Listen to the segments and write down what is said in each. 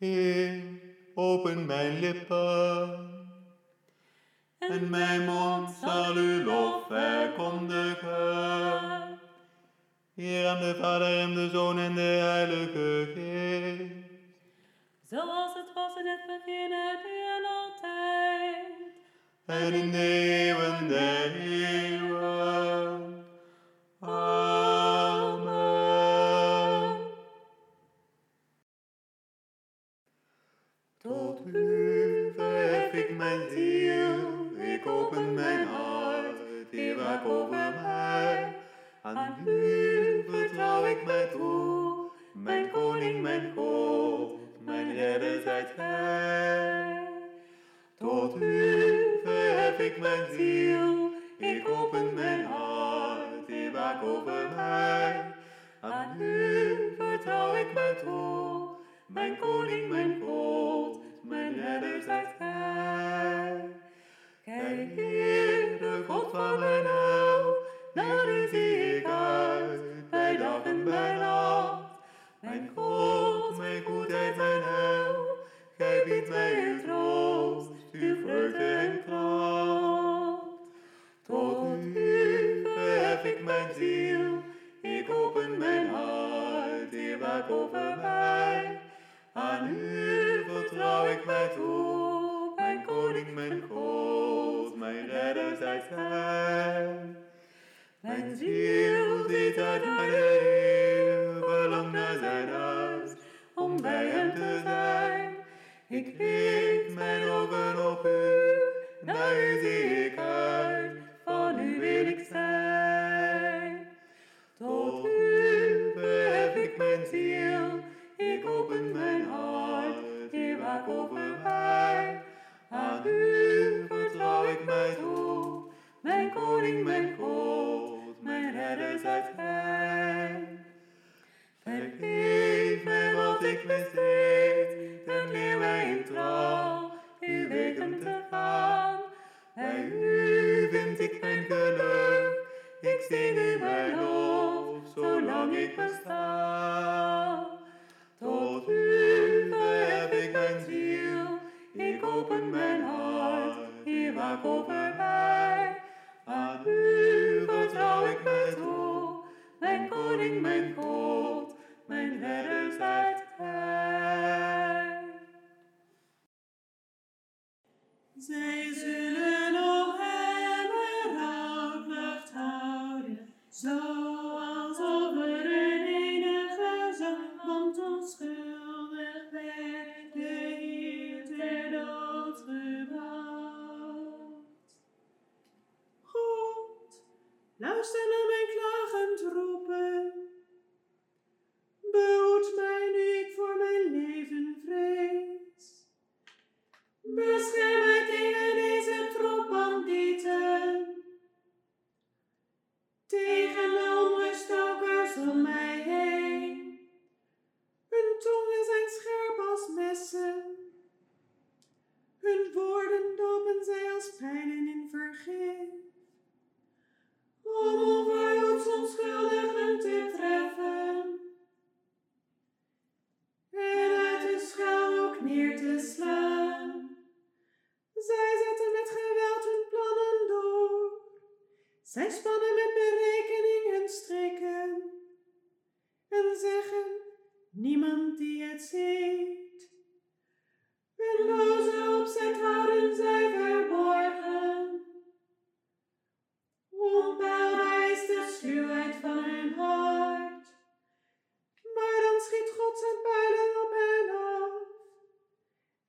Heer, open mijn lippen. En mijn mond zal uw lof verkondigen. Heer aan de Vader en de Zoon en de Heilige Geest. Zoals het was in het begin, het nu en altijd. En in de eeuwen der eeuwen. Amen. Mijn ziel, ik open mijn hart, Heer, waak over mij. Aan u vertrouw ik mij toe, mijn koning, mijn God, mijn redder zijt gij. Tot u verhef ik mijn ziel, ik open mijn hart, Heer, waak over mij. Aan u vertrouw ik mij toe, mijn koning, mijn God, de Zij zullen Tegen de zeggen, niemand die het ziet. Hun loze opzet houden zij verborgen. Onpeilbaar is de schuwheid van hun hart. Maar dan schiet God zijn pijlen op hen af.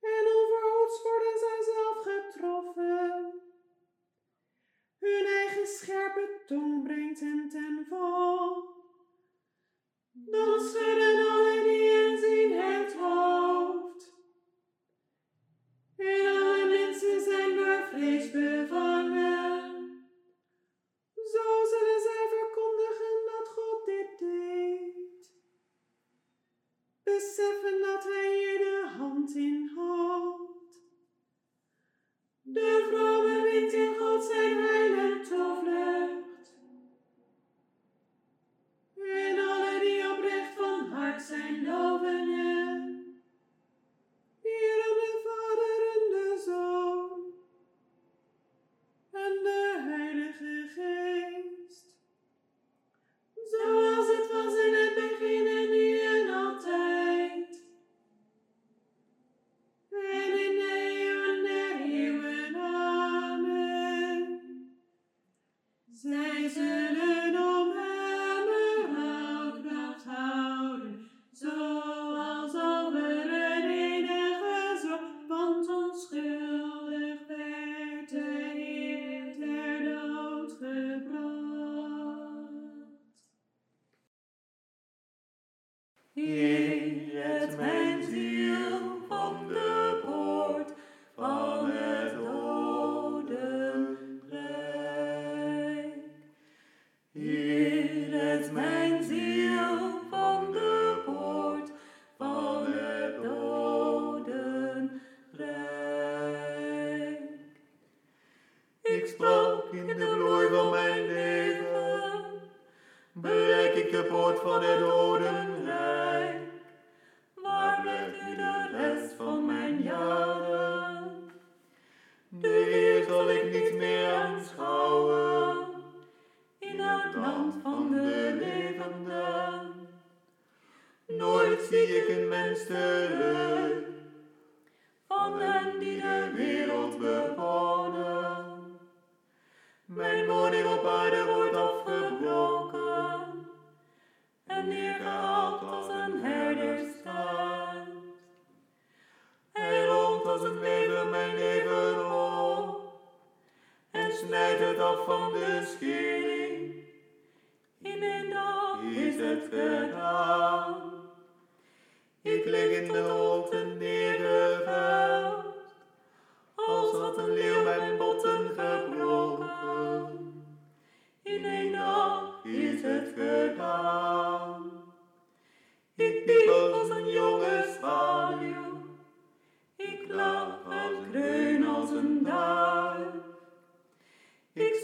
En onverhoeds worden zij zelf getroffen. Hun eigen scherpe tong brengt hen ten val. No sudden all in hands in hands Yeah. Snijdt het af van de schering. In een dag is het gedaan. Ik lig in de hoogte neergeveld, als had een leeuw mijn botten gebroken. In een dag is het gedaan. Ik piep Ik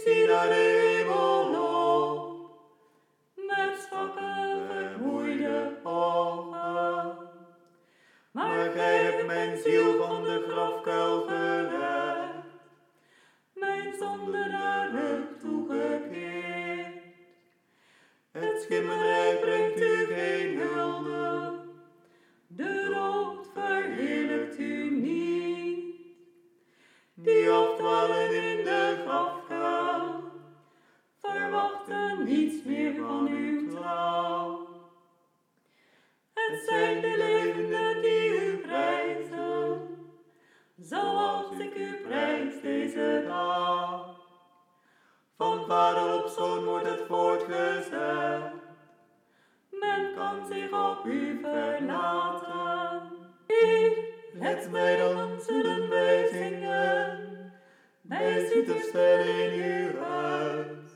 zoals ik u prijs deze dag. Van vader op zoon wordt het voortgezet, men kan zich op u verlaten. Heer, red mij dan zullen wij zingen, wij zitten stil in uw huis,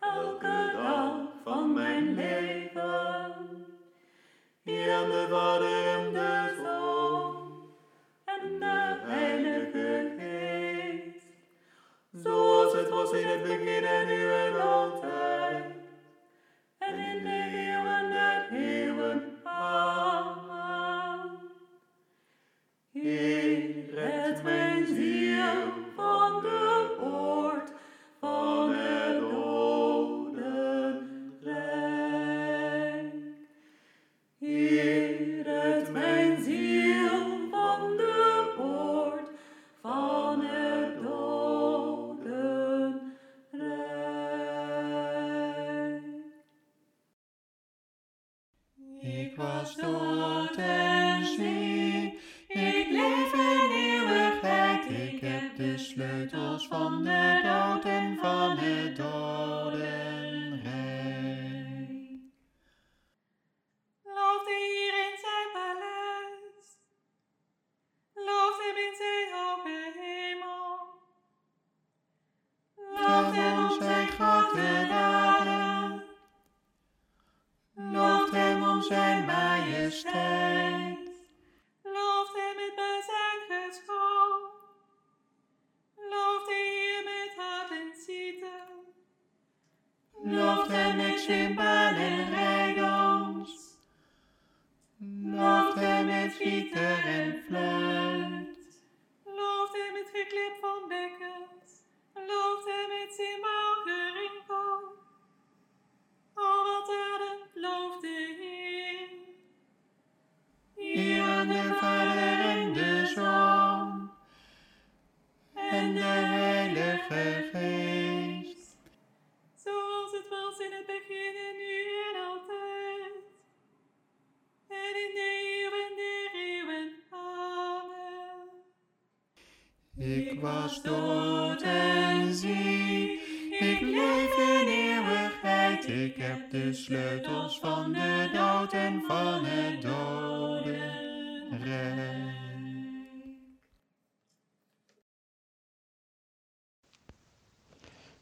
elke dag van mijn leven. Hier aan de de Zoon zijn majesteit. Looft hem met bezijn geschoon? Looft hij hier met haat en zieten? Looft hem met cymbalen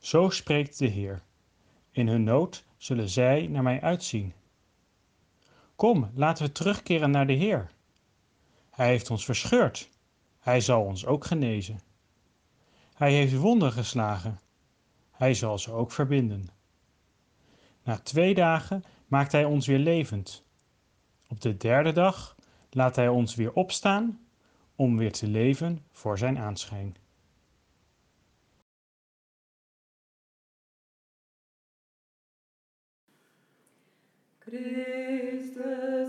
Zo spreekt de Heer. In hun nood zullen zij naar mij uitzien. Kom, laten we terugkeren naar de Heer. Hij heeft ons verscheurd. Hij zal ons ook genezen. Hij heeft wonden geslagen. Hij zal ze ook verbinden. Na twee dagen maakt hij ons weer levend. Op de derde dag laat hij ons weer opstaan om weer te leven voor zijn aanschijn. Christus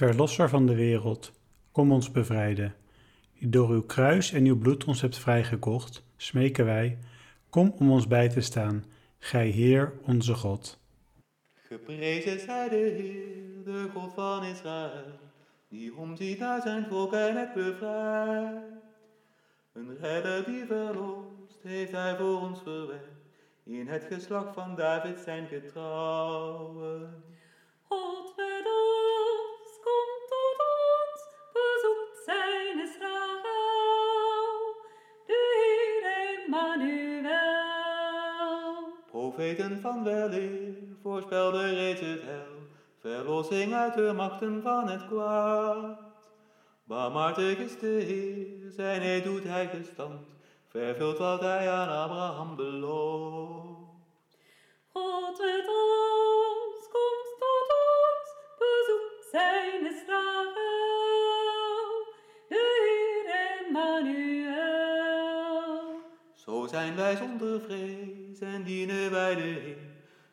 Verlosser van de wereld, kom ons bevrijden. Die door uw kruis en uw bloed ons hebt vrijgekocht, smeken wij, kom om ons bij te staan, gij Heer onze God. Geprezen zij de Heer, de God van Israël, die omziet naar zijn volk en het bevrijdt. Een redder die verlost, heeft hij voor ons verwekt, in het geslacht van David zijn getrouwen. God Profeten van weleer voorspelden reeds het heil, verlossing uit de machten van het kwaad. Barmhartig is de Heer, zijn eed doet hij gestand, vervult wat hij aan Abraham belooft. Zijn wij zonder vrees en dienen wij de Heer,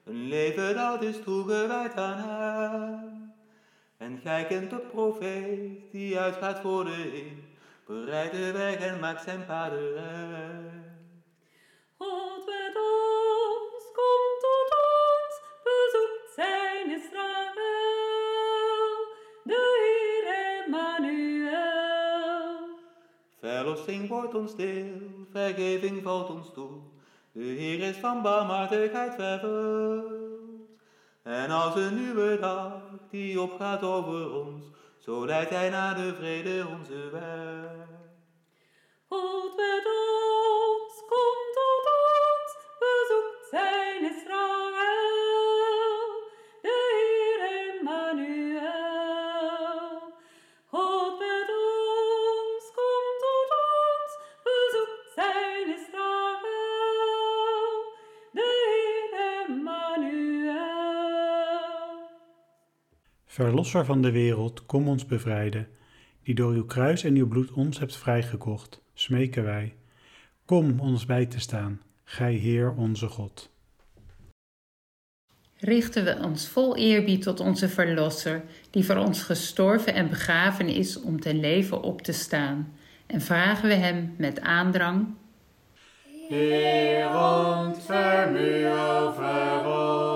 een leven dat is toegewijd aan hem. En gij kent de profeet die uitgaat voor de Heer, bereidt de weg en maakt zijn paden recht. God met ons, komt tot ons, bezoekt zijn Israël. De Heer Emmanuel. Verlossing wordt ons deel, vergeving valt ons toe. De Heer is van barmhartigheid vervuld. En als een nieuwe dag die opgaat over ons, zo leidt Hij naar de vrede onze weg. God met ons, komt tot ons, bezoekt zijn Israël. Verlosser van de wereld, kom ons bevrijden. Die door uw kruis en uw bloed ons hebt vrijgekocht, smeken wij. Kom ons bij te staan, gij Heer onze God. richten we ons vol eerbied tot onze Verlosser, die voor ons gestorven en begraven is om ten leven op te staan, en vragen we Hem met aandrang: Heer, ontferm u over ons.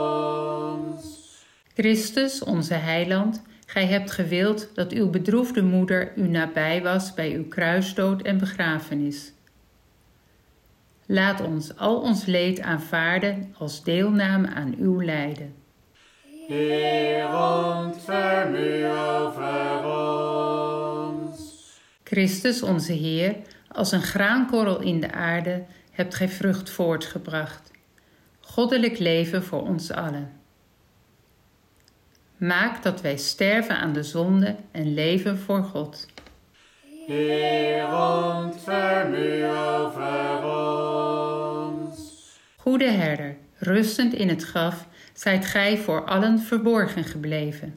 Christus, onze Heiland, Gij hebt gewild dat uw bedroefde moeder u nabij was bij uw kruisdood en begrafenis. Laat ons al ons leed aanvaarden als deelname aan uw lijden. Heer, ontferm u over ons. Christus, onze Heer, als een graankorrel in de aarde hebt gij vrucht voortgebracht. Goddelijk leven voor ons allen. Maak dat wij sterven aan de zonde en leven voor God. Heer, ontferm u over ons. Goede herder, rustend in het graf, zijt gij voor allen verborgen gebleven.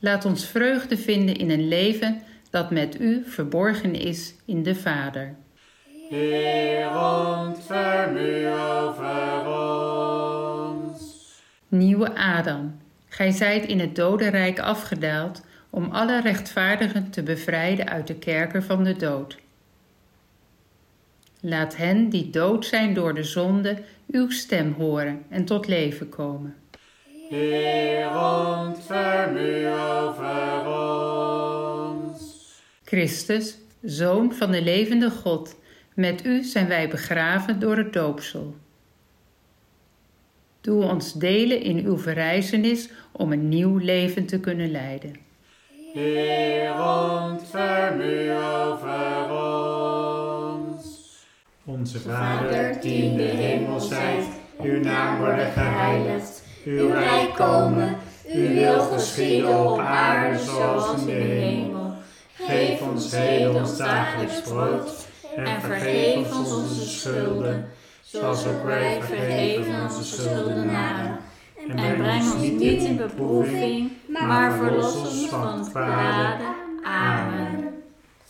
Laat ons vreugde vinden in een leven dat met u verborgen is in de Vader. Heer, ontferm u over ons. Nieuwe Adam, gij zijt in het dodenrijk afgedaald om alle rechtvaardigen te bevrijden uit de kerker van de dood. Laat hen die dood zijn door de zonde uw stem horen en tot leven komen. Heer, ontferm u over ons. Christus, Zoon van de levende God, met u zijn wij begraven door het doopsel. Doe ons delen in uw verrijzenis om een nieuw leven te kunnen leiden. Heer, ontferm u over ons. Onze Vader die in de hemel zijt, uw naam worden geheiligd, uw rijk komen, uw wil geschieden op aarde zoals in de hemel. Geef ons heden ons dagelijks brood en vergeef ons onze schulden, zoals ook wij vergeven onze schuldenaren. En breng ons niet in beproeving, maar verlos ons van het kwade. Amen.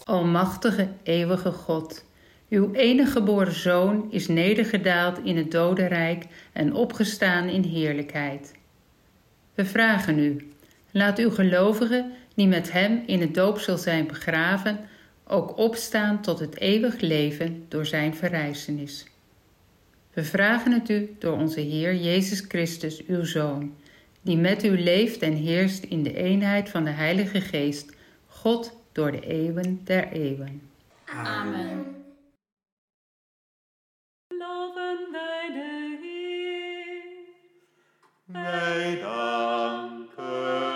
Almachtige, eeuwige God, uw enige geboren Zoon is nedergedaald in het dodenrijk en opgestaan in heerlijkheid. We vragen u, laat uw gelovigen die met hem in het doopsel zijn begraven, ook opstaan tot het eeuwig leven door zijn verrijzenis. We vragen het u door onze Heer Jezus Christus, uw Zoon, die met u leeft en heerst in de eenheid van de Heilige Geest, God door de eeuwen der eeuwen. Amen. Loven wij de Heer. Wij danken